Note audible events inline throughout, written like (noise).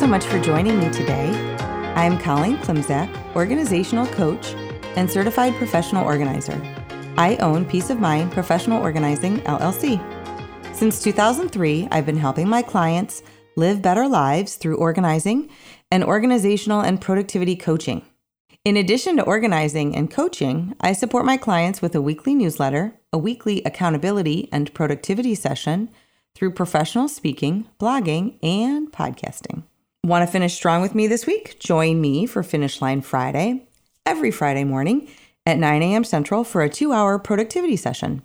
So much for joining me today. I'm Colleen Klimczak, organizational coach and certified professional organizer. I own Peace of Mind Professional Organizing LLC. Since 2003, I've been helping my clients live better lives through organizing and organizational and productivity coaching. In addition to organizing and coaching, I support my clients with a weekly newsletter, a weekly accountability and productivity session through professional speaking, blogging, and podcasting. Want to finish strong with me this week? Join me for Finish Line Friday every Friday morning at 9 a.m. Central for a two hour productivity session.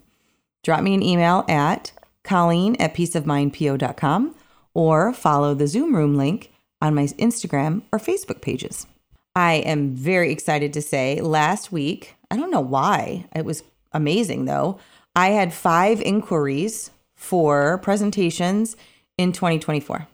Drop me an email at colleen at peaceofmindpo.com or follow the Zoom room link on my Instagram or Facebook pages. I am very excited to say last week, I don't know why, it was amazing though. I had five inquiries for presentations in 2024.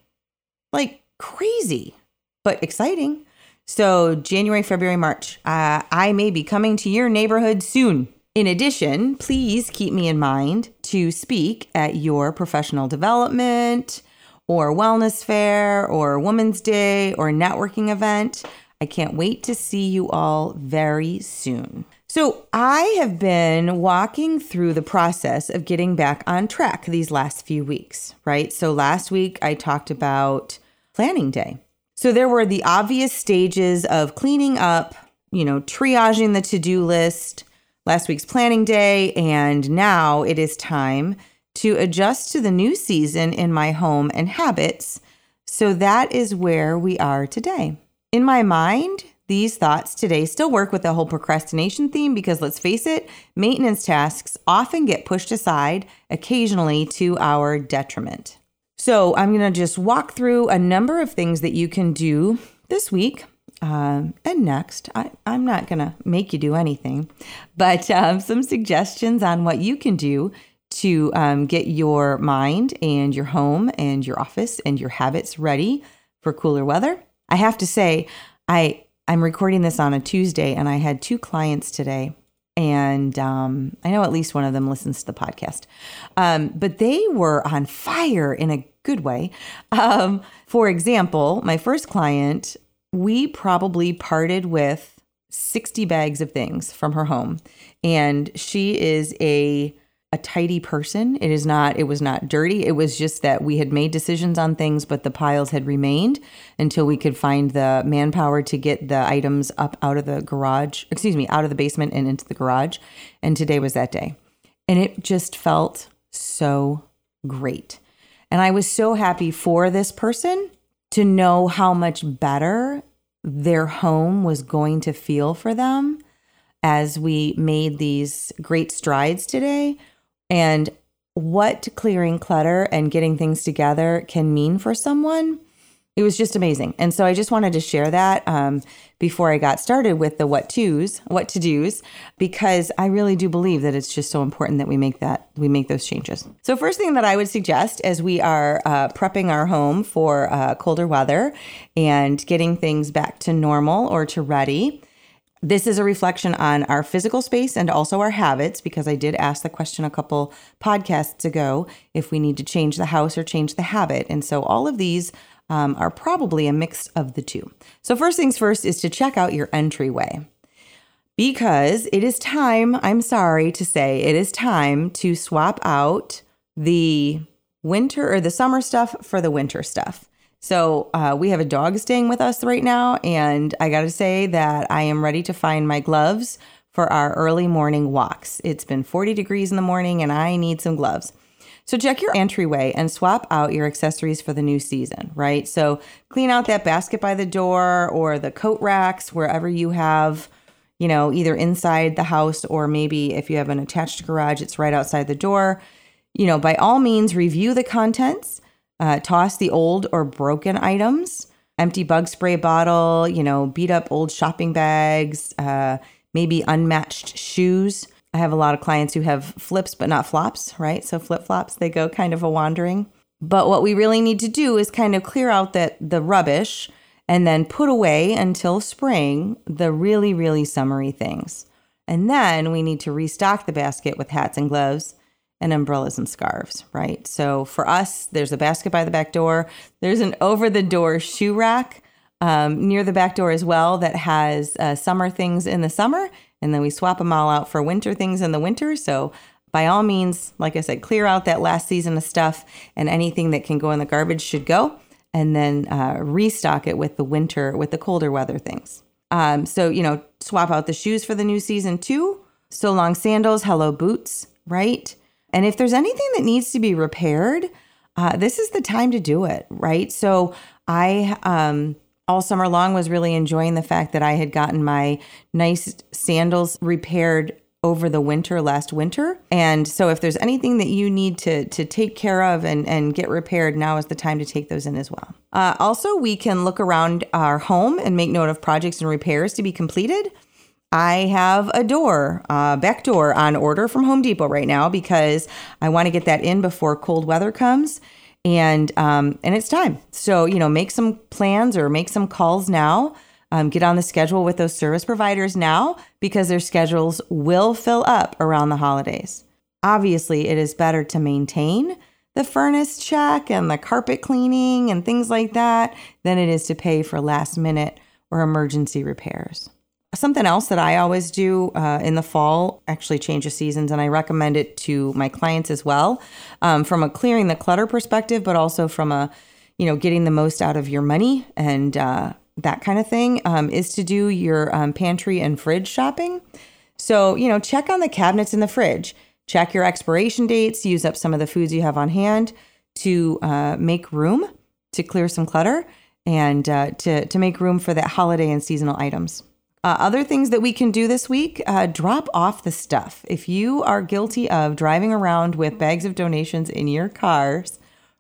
Like crazy, but exciting. So, January, February, March, uh, I may be coming to your neighborhood soon. In addition, please keep me in mind to speak at your professional development or wellness fair or Women's Day or networking event. I can't wait to see you all very soon. So, I have been walking through the process of getting back on track these last few weeks, right? So, last week I talked about planning day. So, there were the obvious stages of cleaning up, you know, triaging the to do list, last week's planning day, and now it is time to adjust to the new season in my home and habits. So, that is where we are today. In my mind, these thoughts today still work with the whole procrastination theme because let's face it, maintenance tasks often get pushed aside, occasionally to our detriment. So, I'm going to just walk through a number of things that you can do this week um, and next. I, am not going to make you do anything, but um, some suggestions on what you can do to um, get your mind and your home and your office and your habits ready for cooler weather. I have to say, I I'm recording this on a Tuesday, and I had two clients today, and um, I know at least one of them listens to the podcast. Um, but they were on fire in a good way. Um, for example, my first client, we probably parted with 60 bags of things from her home, and she is a a tidy person. It is not it was not dirty. It was just that we had made decisions on things but the piles had remained until we could find the manpower to get the items up out of the garage, excuse me, out of the basement and into the garage. And today was that day. And it just felt so great. And I was so happy for this person to know how much better their home was going to feel for them as we made these great strides today and what clearing clutter and getting things together can mean for someone. It was just amazing. And so I just wanted to share that um, before I got started with the what to's, what to do's, because I really do believe that it's just so important that we make that, we make those changes. So, first thing that I would suggest as we are uh, prepping our home for uh, colder weather and getting things back to normal or to ready this is a reflection on our physical space and also our habits, because I did ask the question a couple podcasts ago if we need to change the house or change the habit. And so all of these um, are probably a mix of the two. So, first things first is to check out your entryway because it is time, I'm sorry to say, it is time to swap out the winter or the summer stuff for the winter stuff. So uh, we have a dog staying with us right now, and I got to say that I am ready to find my gloves for our early morning walks. It's been 40 degrees in the morning, and I need some gloves. So check your entryway and swap out your accessories for the new season, right? So clean out that basket by the door or the coat racks wherever you have, you know, either inside the house or maybe if you have an attached garage, it's right outside the door. You know, by all means, review the contents uh, toss the old or broken items, empty bug spray bottle, you know, beat up old shopping bags, uh, maybe unmatched shoes. I have a lot of clients who have flips but not flops, right? So flip flops, they go kind of a wandering. But what we really need to do is kind of clear out that the rubbish and then put away until spring the really, really summery things. And then we need to restock the basket with hats and gloves and umbrellas and scarves, right? So for us, there's a basket by the back door. There's an over the door shoe rack um, near the back door as well that has uh, summer things in the summer. And then we swap them all out for winter things in the winter. So by all means, like I said, clear out that last season of stuff and anything that can go in the garbage should go. And then uh, restock it with the winter, with the colder weather things. Um, so, you know, swap out the shoes for the new season too. So long sandals, hello boots, right? And if there's anything that needs to be repaired, uh, this is the time to do it, right? So I, um, all summer long, was really enjoying the fact that I had gotten my nice sandals repaired over the winter last winter. And so if there's anything that you need to to take care of and, and get repaired, now is the time to take those in as well. Uh, also, we can look around our home and make note of projects and repairs to be completed. I have a door, a back door on order from Home Depot right now because I want to get that in before cold weather comes. And um, and it's time. So, you know, make some plans or make some calls now. Um, get on the schedule with those service providers now because their schedules will fill up around the holidays. Obviously, it is better to maintain the furnace check and the carpet cleaning and things like that than it is to pay for last minute or emergency repairs. Something else that I always do uh, in the fall actually changes seasons, and I recommend it to my clients as well, um, from a clearing the clutter perspective, but also from a you know getting the most out of your money and uh, that kind of thing. Um, is to do your um, pantry and fridge shopping. So you know, check on the cabinets in the fridge, check your expiration dates, use up some of the foods you have on hand to uh, make room to clear some clutter and uh, to to make room for that holiday and seasonal items. Uh, other things that we can do this week uh, drop off the stuff. If you are guilty of driving around with bags of donations in your cars,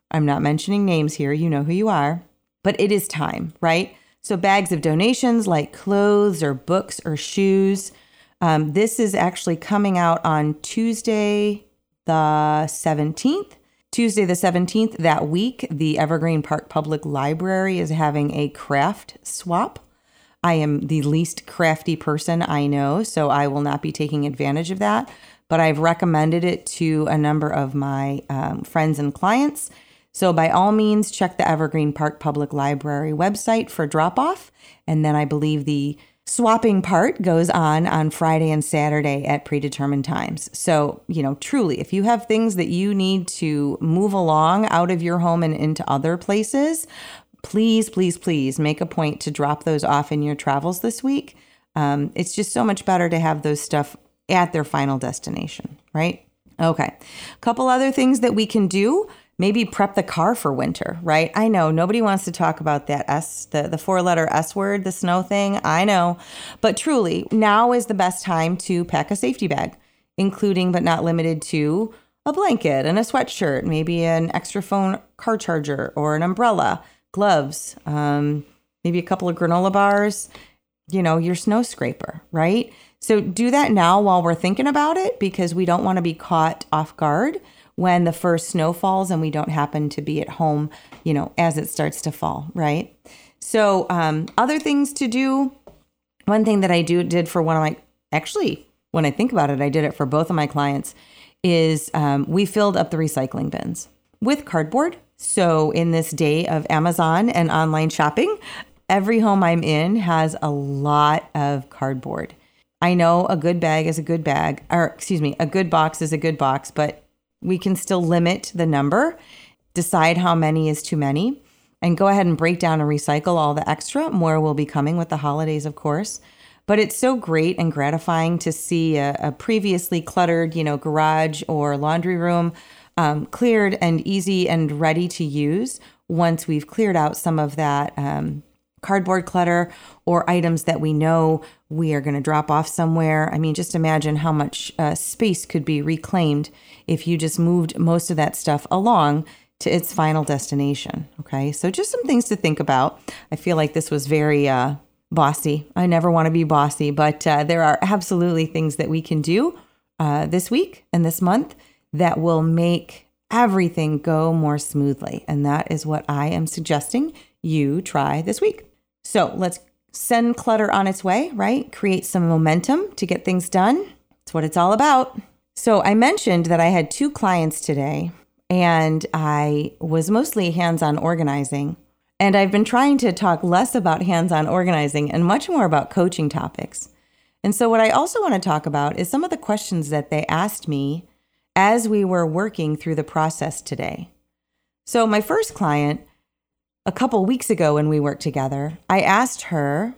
I'm not mentioning names here, you know who you are, but it is time, right? So, bags of donations like clothes or books or shoes. Um, this is actually coming out on Tuesday, the 17th. Tuesday, the 17th, that week, the Evergreen Park Public Library is having a craft swap. I am the least crafty person I know, so I will not be taking advantage of that. But I've recommended it to a number of my um, friends and clients. So, by all means, check the Evergreen Park Public Library website for drop off. And then I believe the swapping part goes on on Friday and Saturday at predetermined times. So, you know, truly, if you have things that you need to move along out of your home and into other places, please, please, please make a point to drop those off in your travels this week. Um, it's just so much better to have those stuff at their final destination, right? Okay. A couple other things that we can do. Maybe prep the car for winter, right? I know nobody wants to talk about that S, the, the four letter S word, the snow thing. I know. But truly, now is the best time to pack a safety bag, including but not limited to a blanket and a sweatshirt, maybe an extra phone car charger or an umbrella gloves, um, maybe a couple of granola bars, you know, your snow scraper, right? So do that now while we're thinking about it because we don't want to be caught off guard when the first snow falls and we don't happen to be at home, you know, as it starts to fall, right? So, um, other things to do. One thing that I do did for one of my actually, when I think about it, I did it for both of my clients. Is um, we filled up the recycling bins with cardboard so, in this day of Amazon and online shopping, every home I'm in has a lot of cardboard. I know a good bag is a good bag, or excuse me, a good box is a good box, but we can still limit the number, decide how many is too many, and go ahead and break down and recycle all the extra. More will be coming with the holidays, of course. But it's so great and gratifying to see a, a previously cluttered, you know, garage or laundry room um, cleared and easy and ready to use once we've cleared out some of that um, cardboard clutter or items that we know we are going to drop off somewhere. I mean, just imagine how much uh, space could be reclaimed if you just moved most of that stuff along to its final destination. Okay, so just some things to think about. I feel like this was very uh, bossy. I never want to be bossy, but uh, there are absolutely things that we can do uh, this week and this month that will make everything go more smoothly. And that is what I am suggesting you try this week. So let's send clutter on its way, right? Create some momentum to get things done. It's what it's all about. So I mentioned that I had two clients today and I was mostly hands on organizing. And I've been trying to talk less about hands on organizing and much more about coaching topics. And so, what I also want to talk about is some of the questions that they asked me as we were working through the process today. So, my first client, a couple weeks ago when we worked together, I asked her,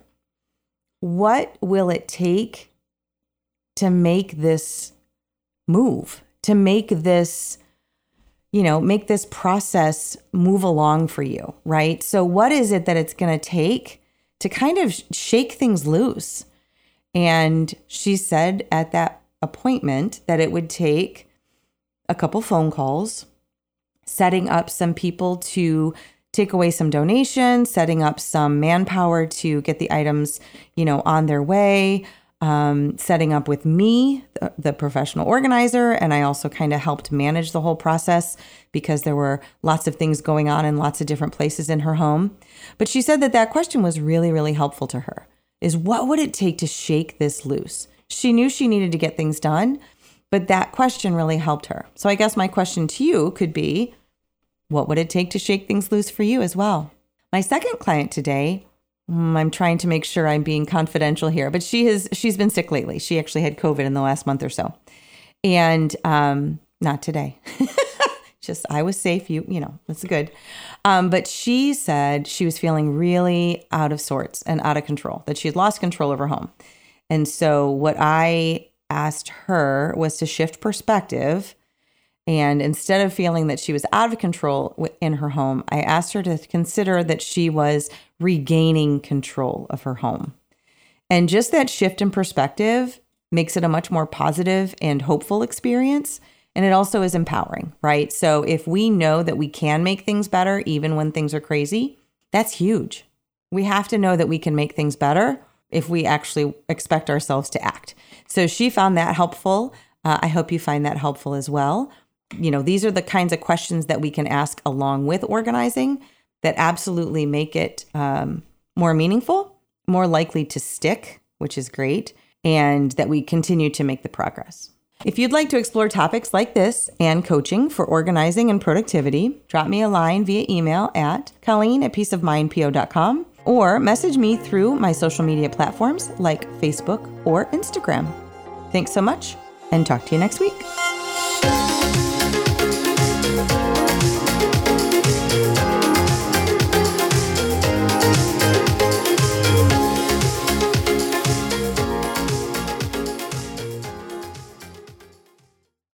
What will it take to make this move, to make this, you know, make this process move along for you, right? So, what is it that it's going to take to kind of shake things loose? And she said at that appointment that it would take a couple phone calls, setting up some people to take away some donations, setting up some manpower to get the items, you know, on their way, um, setting up with me, the, the professional organizer, and I also kind of helped manage the whole process because there were lots of things going on in lots of different places in her home. But she said that that question was really, really helpful to her. Is what would it take to shake this loose? She knew she needed to get things done, but that question really helped her. So I guess my question to you could be what would it take to shake things loose for you as well? My second client today, mm, I'm trying to make sure I'm being confidential here, but she has she's been sick lately. She actually had COVID in the last month or so. And um not today. (laughs) Just I was safe, you you know, that's good. Um, but she said she was feeling really out of sorts and out of control, that she had lost control of her home. And so what I asked her was to shift perspective. And instead of feeling that she was out of control in her home, I asked her to consider that she was regaining control of her home. And just that shift in perspective makes it a much more positive and hopeful experience. And it also is empowering, right? So if we know that we can make things better even when things are crazy, that's huge. We have to know that we can make things better if we actually expect ourselves to act. So she found that helpful. Uh, I hope you find that helpful as well. You know, these are the kinds of questions that we can ask along with organizing that absolutely make it um, more meaningful, more likely to stick, which is great, and that we continue to make the progress. If you'd like to explore topics like this and coaching for organizing and productivity, drop me a line via email at colleen at peaceofmindpo.com or message me through my social media platforms like Facebook or Instagram. Thanks so much and talk to you next week.